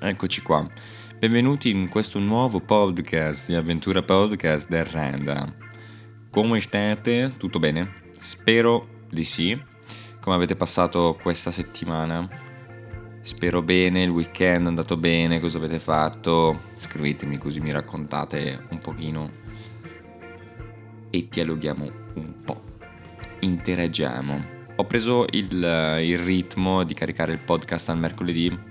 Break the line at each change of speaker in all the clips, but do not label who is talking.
Eccoci qua. Benvenuti in questo nuovo podcast di Avventura Podcast del Randa. Come state? Tutto bene? Spero di sì. Come avete passato questa settimana? Spero bene, il weekend è andato bene, cosa avete fatto? Scrivetemi così mi raccontate un pochino e dialoghiamo un po'. Interagiamo. Ho preso il, il ritmo di caricare il podcast al mercoledì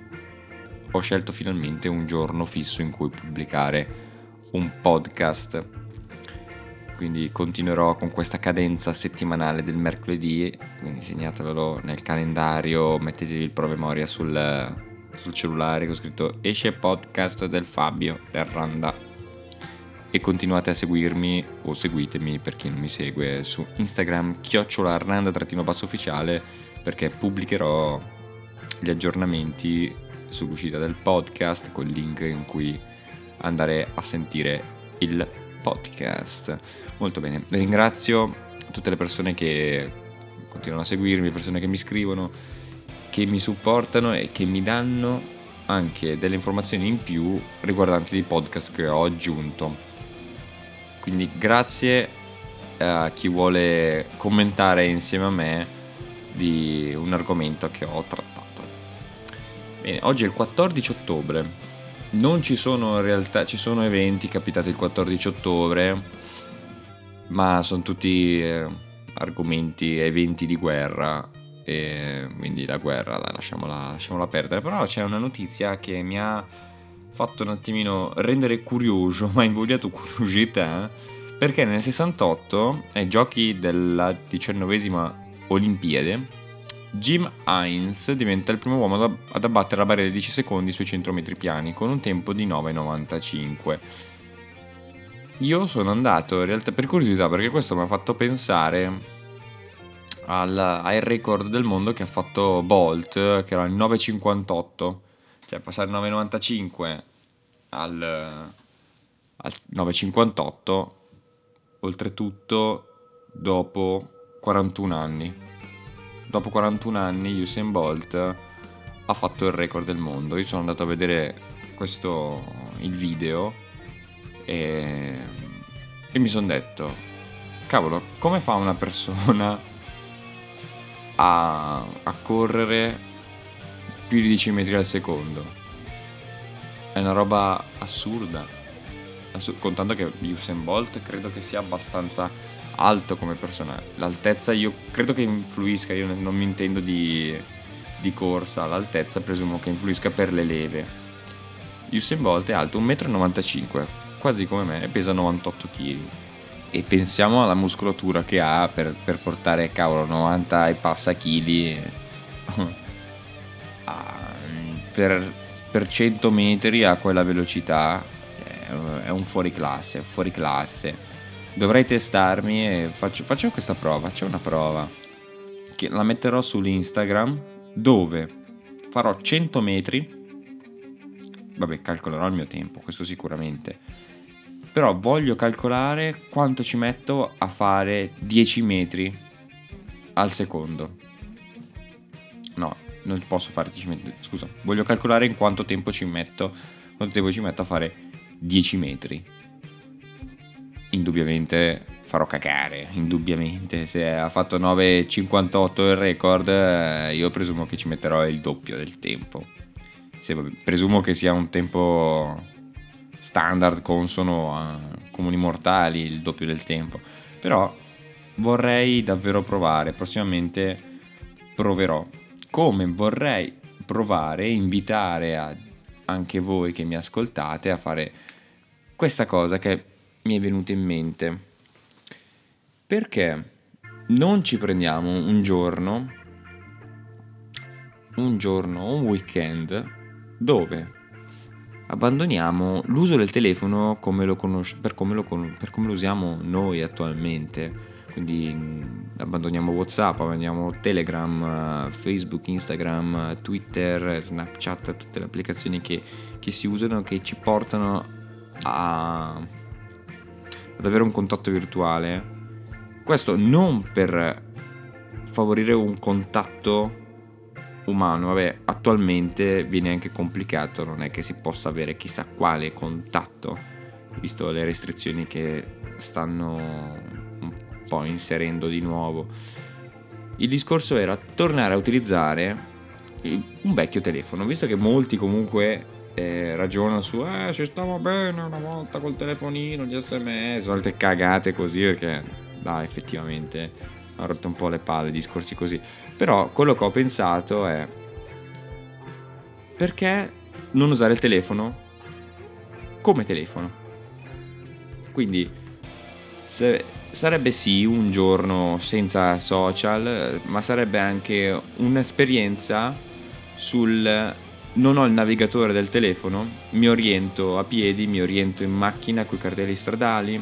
ho scelto finalmente un giorno fisso in cui pubblicare un podcast. Quindi continuerò con questa cadenza settimanale del mercoledì, quindi segnatevelo nel calendario, mettetevi il promemoria sul, sul cellulare che ho scritto esce podcast del Fabio del Randa e continuate a seguirmi o seguitemi per chi non mi segue su Instagram chiocciola randa-basso ufficiale perché pubblicherò gli aggiornamenti sull'uscita del podcast col link in cui andare a sentire il podcast. Molto bene, ringrazio tutte le persone che continuano a seguirmi, persone che mi scrivono, che mi supportano e che mi danno anche delle informazioni in più riguardanti i podcast che ho aggiunto. Quindi grazie a chi vuole commentare insieme a me di un argomento che ho trattato. Bene, oggi è il 14 ottobre. Non ci sono in realtà, ci sono eventi capitati il 14 ottobre, ma sono tutti eh, argomenti, eventi di guerra. E quindi la guerra, dai, lasciamola, lasciamola perdere. Però c'è una notizia che mi ha fatto un attimino rendere curioso, ma invogliato curiosità, perché nel 68, ai giochi della diciannovesima Olimpiade, Jim Hines diventa il primo uomo ad abbattere la barriera di 10 secondi sui 100 metri piani con un tempo di 9,95. Io sono andato in realtà per curiosità perché questo mi ha fatto pensare al, al record del mondo che ha fatto Bolt, che era il 9,58, cioè passare 9,95 al, al 9,58, oltretutto dopo 41 anni dopo 41 anni Usain Bolt ha fatto il record del mondo. Io sono andato a vedere questo, il video e, e mi sono detto, cavolo, come fa una persona a, a correre più di 10 metri al secondo? È una roba assurda. Assur- contando che Usain Bolt credo che sia abbastanza alto come persona. L'altezza io credo che influisca, io non mi intendo di, di corsa, l'altezza presumo che influisca per le leve. Usain Bolt è alto 1,95 m, quasi come me, e pesa 98 kg. E pensiamo alla muscolatura che ha per, per portare, cavolo, 90 e passa chili per, per 100 metri a quella velocità. È un fuori classe, fuori classe dovrei testarmi e faccio, faccio questa prova, c'è una prova che la metterò sull'Instagram dove farò 100 metri, vabbè calcolerò il mio tempo, questo sicuramente, però voglio calcolare quanto ci metto a fare 10 metri al secondo. No, non posso fare 10 metri, scusa, voglio calcolare in quanto tempo ci metto, quanto tempo ci metto a fare 10 metri indubbiamente farò cagare, indubbiamente. Se ha fatto 9,58 il record, eh, io presumo che ci metterò il doppio del tempo. Se, presumo che sia un tempo standard, consono a comuni mortali, il doppio del tempo. Però vorrei davvero provare, prossimamente proverò. Come vorrei provare invitare a, anche voi che mi ascoltate a fare questa cosa che mi è venuto in mente. Perché non ci prendiamo un giorno, un giorno, un weekend, dove abbandoniamo l'uso del telefono come conos- per, come lo con- per come lo usiamo noi attualmente. Quindi mm, abbandoniamo WhatsApp, abbandoniamo Telegram, Facebook, Instagram, Twitter, Snapchat, tutte le applicazioni che, che si usano che ci portano a ad avere un contatto virtuale. Questo non per favorire un contatto umano, vabbè, attualmente viene anche complicato, non è che si possa avere chissà quale contatto, visto le restrizioni che stanno un po' inserendo di nuovo. Il discorso era tornare a utilizzare un vecchio telefono, visto che molti comunque eh, ragionano su eh ci stava bene una volta col telefonino, gli sms, altre cagate così perché dai effettivamente ha rotto un po' le palle discorsi così però quello che ho pensato è perché non usare il telefono come telefono? Quindi se, sarebbe sì un giorno senza social, ma sarebbe anche un'esperienza sul non ho il navigatore del telefono, mi oriento a piedi, mi oriento in macchina con i cartelli stradali.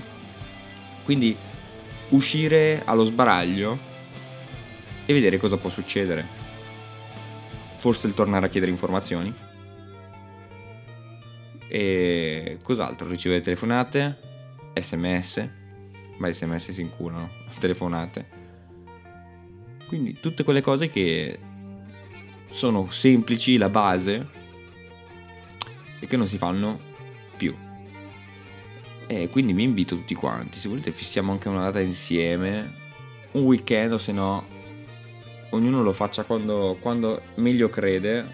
Quindi uscire allo sbaraglio e vedere cosa può succedere. Forse il tornare a chiedere informazioni. E cos'altro? Ricevere telefonate, sms, ma sms si incurano, telefonate. Quindi tutte quelle cose che sono semplici, la base, e che non si fanno più. E quindi vi invito tutti quanti, se volete fissiamo anche una data insieme, un weekend o se no ognuno lo faccia quando, quando meglio crede,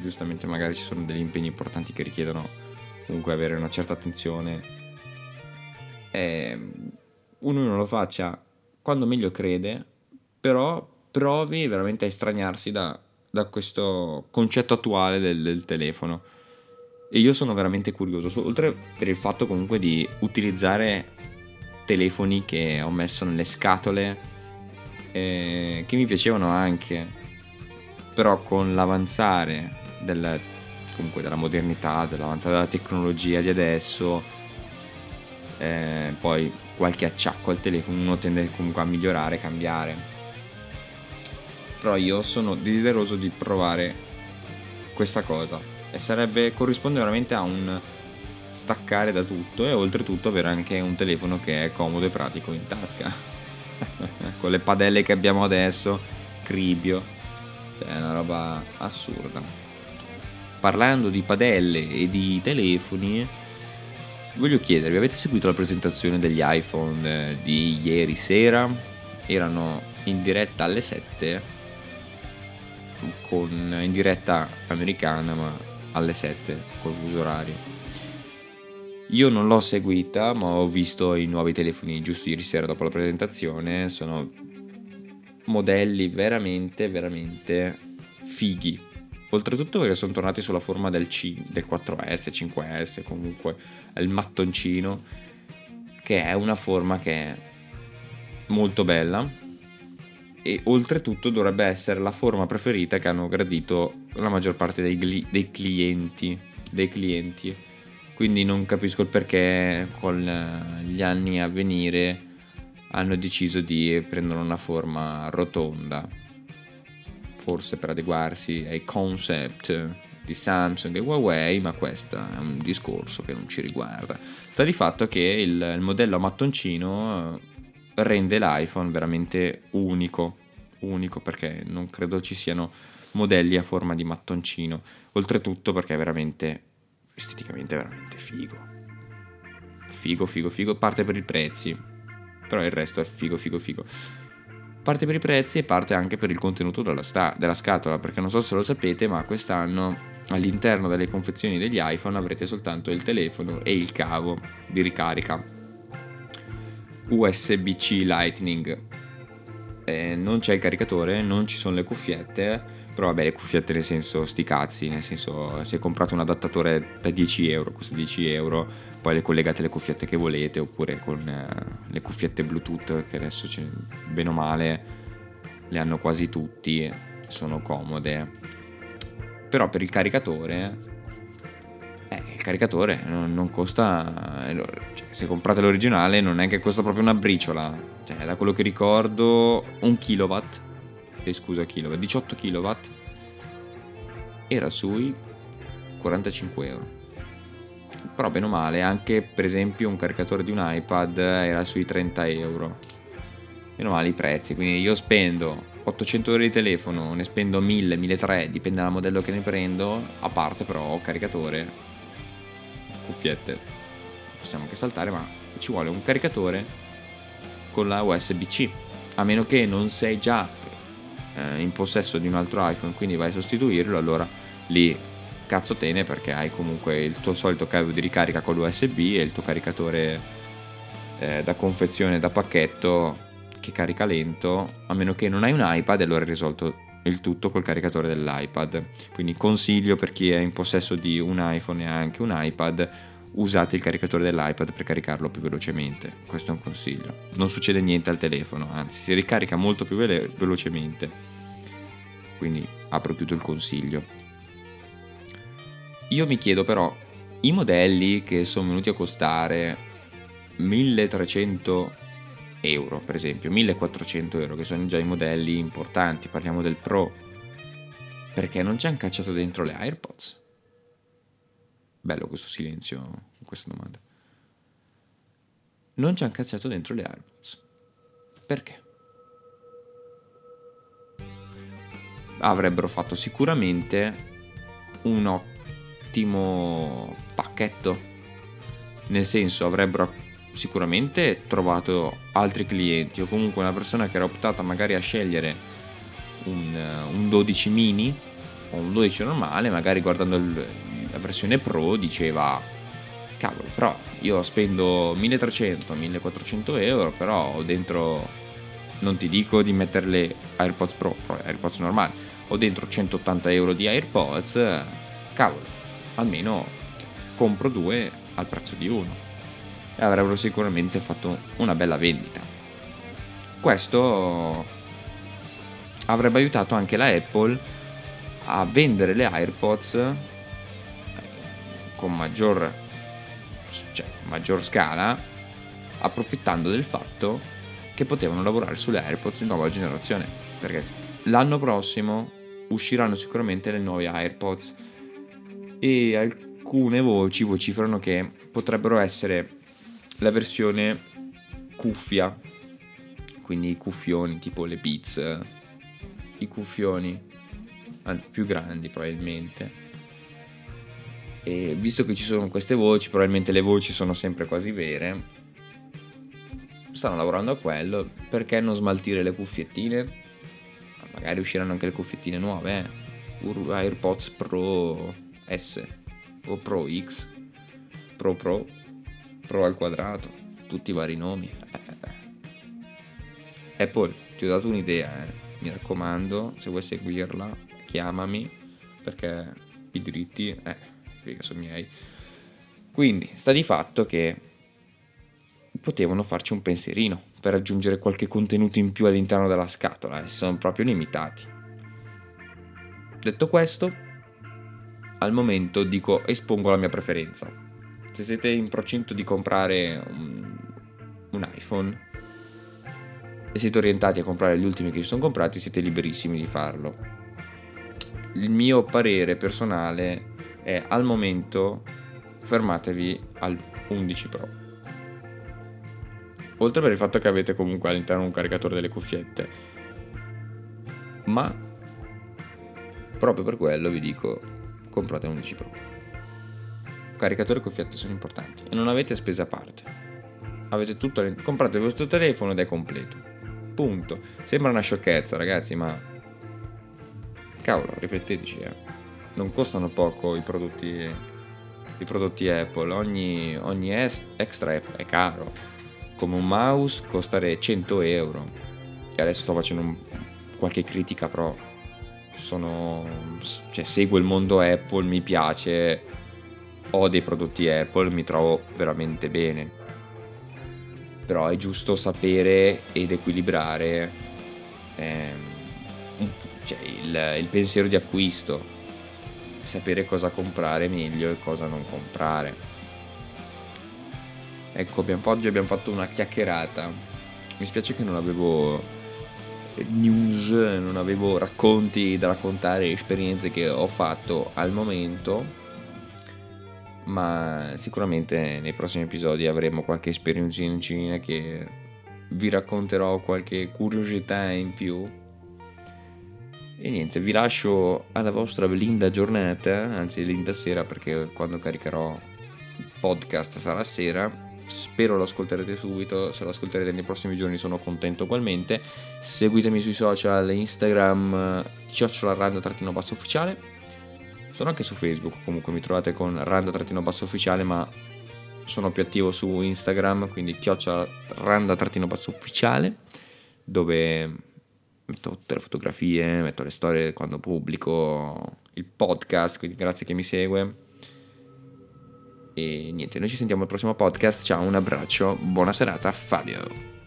giustamente magari ci sono degli impegni importanti che richiedono comunque avere una certa attenzione, e ognuno lo faccia quando meglio crede, però provi veramente a estraniarsi da, da questo concetto attuale del, del telefono. E io sono veramente curioso, oltre per il fatto comunque di utilizzare telefoni che ho messo nelle scatole eh, che mi piacevano anche, però con l'avanzare del, comunque della modernità, dell'avanzare della tecnologia di adesso, eh, poi qualche acciacco al telefono uno tende comunque a migliorare, cambiare. Però io sono desideroso di provare questa cosa e sarebbe corrisponde veramente a un staccare da tutto e oltretutto avere anche un telefono che è comodo e pratico in tasca. con le padelle che abbiamo adesso, cribio, cioè è una roba assurda. Parlando di padelle e di telefoni, voglio chiedervi, avete seguito la presentazione degli iPhone eh, di ieri sera? Erano in diretta alle 7, con, in diretta americana, ma alle 7 col fuso orario io non l'ho seguita, ma ho visto i nuovi telefoni giusto ieri sera dopo la presentazione. Sono modelli veramente, veramente fighi. Oltretutto perché sono tornati sulla forma del, C, del 4S, 5S, comunque il mattoncino, che è una forma che è molto bella e oltretutto dovrebbe essere la forma preferita che hanno gradito la maggior parte dei, gli, dei clienti. Dei clienti quindi non capisco il perché con gli anni a venire hanno deciso di prendere una forma rotonda forse per adeguarsi ai concept di Samsung e Huawei ma questo è un discorso che non ci riguarda sta di fatto che il, il modello a mattoncino eh, rende l'iPhone veramente unico unico perché non credo ci siano modelli a forma di mattoncino oltretutto perché è veramente esteticamente veramente figo. Figo, figo, figo. Parte per i prezzi. Però il resto è figo, figo, figo. Parte per i prezzi e parte anche per il contenuto della, sta- della scatola. Perché non so se lo sapete, ma quest'anno all'interno delle confezioni degli iPhone avrete soltanto il telefono e il cavo di ricarica. USB-C Lightning. Eh, non c'è il caricatore, non ci sono le cuffiette però vabbè, le cuffiette nel senso sti cazzi, nel senso se comprate un adattatore da 10 euro, costa 10 euro, poi le collegate le cuffiette che volete, oppure con eh, le cuffiette Bluetooth che adesso bene o male le hanno quasi tutti, sono comode. Però per il caricatore, caricatore non, non costa, eh, cioè, se comprate l'originale non è che costa proprio una briciola, cioè da quello che ricordo un kilowatt eh, scusa kW, 18 kW era sui 45 euro. Però bene o male, anche per esempio un caricatore di un iPad era sui 30 euro. Meno male i prezzi, quindi io spendo 800 euro di telefono, ne spendo 1000, 1300, dipende dal modello che ne prendo, a parte però caricatore, cuffiette, possiamo anche saltare, ma ci vuole un caricatore con la USB-C, a meno che non sei già eh, in possesso di un altro iPhone, quindi vai a sostituirlo, allora lì cazzo tene perché hai comunque il tuo solito cavo di ricarica con l'USB e il tuo caricatore eh, da confezione, da pacchetto che carica lento, a meno che non hai un iPad, allora hai risolto il tutto col caricatore dell'iPad. Quindi consiglio per chi è in possesso di un iPhone e anche un iPad, usate il caricatore dell'iPad per caricarlo più velocemente. Questo è un consiglio. Non succede niente al telefono, anzi si ricarica molto più vele- velocemente. Quindi apro tutto il consiglio. Io mi chiedo però, i modelli che sono venuti a costare 1300 euro, per esempio, 1400 euro, che sono già i modelli importanti, parliamo del Pro, perché non ci hanno cacciato dentro le AirPods? Bello questo silenzio questa domanda. Non ci hanno cacciato dentro le AirPods. Perché? Avrebbero fatto sicuramente un ottimo pacchetto. Nel senso, avrebbero sicuramente trovato altri clienti o comunque una persona che era optata magari a scegliere un, eh, un 12 mini o un 12 normale, magari guardando il, la versione Pro diceva cavolo, però io spendo 1300-1400 euro, però ho dentro, non ti dico di mettere le AirPods Pro, AirPods normali, ho dentro 180 euro di AirPods, cavolo, almeno compro due al prezzo di uno e avrebbero sicuramente fatto una bella vendita. Questo avrebbe aiutato anche la Apple a vendere le AirPods eh, con maggior, cioè, maggior scala, approfittando del fatto che potevano lavorare sulle AirPods di nuova generazione. Perché l'anno prossimo usciranno sicuramente le nuove AirPods e alcune voci vociferano che potrebbero essere versione cuffia, quindi i cuffioni tipo le Beats, i cuffioni più grandi probabilmente. E visto che ci sono queste voci, probabilmente le voci sono sempre quasi vere, stanno lavorando a quello, perché non smaltire le cuffiettine? Magari usciranno anche le cuffiettine nuove, eh? AirPods Pro S o Pro X, Pro Pro Pro al quadrato, tutti i vari nomi. Apple, ti ho dato un'idea, eh. mi raccomando, se vuoi seguirla, chiamami perché i diritti, eh, sono miei. Quindi, sta di fatto che potevano farci un pensierino per aggiungere qualche contenuto in più all'interno della scatola, eh. sono proprio limitati. Detto questo, al momento dico espongo la mia preferenza se siete in procinto di comprare un, un iPhone e siete orientati a comprare gli ultimi che si sono comprati, siete liberissimi di farlo. Il mio parere personale è al momento fermatevi al 11 Pro. Oltre per il fatto che avete comunque all'interno un caricatore delle cuffiette, ma proprio per quello vi dico comprate un 11 Pro caricatore e cuffiette sono importanti e non avete spese a parte. Avete tutto, comprate il vostro telefono ed è completo. Punto. Sembra una sciocchezza, ragazzi, ma cavolo, rifletteteci, eh. Non costano poco i prodotti, i prodotti Apple, ogni, ogni extra è, è caro. Come un mouse costare 100 euro. E adesso sto facendo un, qualche critica, però sono, cioè, seguo il mondo Apple, mi piace, ho dei prodotti Apple, mi trovo veramente bene. Però è giusto sapere ed equilibrare ehm, cioè il, il pensiero di acquisto, sapere cosa comprare meglio e cosa non comprare. Ecco, abbiamo, oggi abbiamo fatto una chiacchierata. Mi spiace che non avevo news, non avevo racconti da raccontare, esperienze che ho fatto al momento ma sicuramente nei prossimi episodi avremo qualche esperienzina che vi racconterò qualche curiosità in più E niente, vi lascio alla vostra linda giornata, anzi linda sera perché quando caricherò il podcast sarà sera. Spero lo ascolterete subito, se lo ascolterete nei prossimi giorni sono contento ugualmente. Seguitemi sui social, Instagram, chiocciolaranda-basso ufficiale. Sono anche su Facebook, comunque mi trovate con randa-basso ufficiale, ma sono più attivo su Instagram, quindi chiocciolaranda-basso ufficiale, dove metto tutte le fotografie, metto le storie quando pubblico il podcast, quindi grazie che mi segue. E niente, noi ci sentiamo al prossimo podcast. Ciao, un abbraccio, buona serata, Fabio.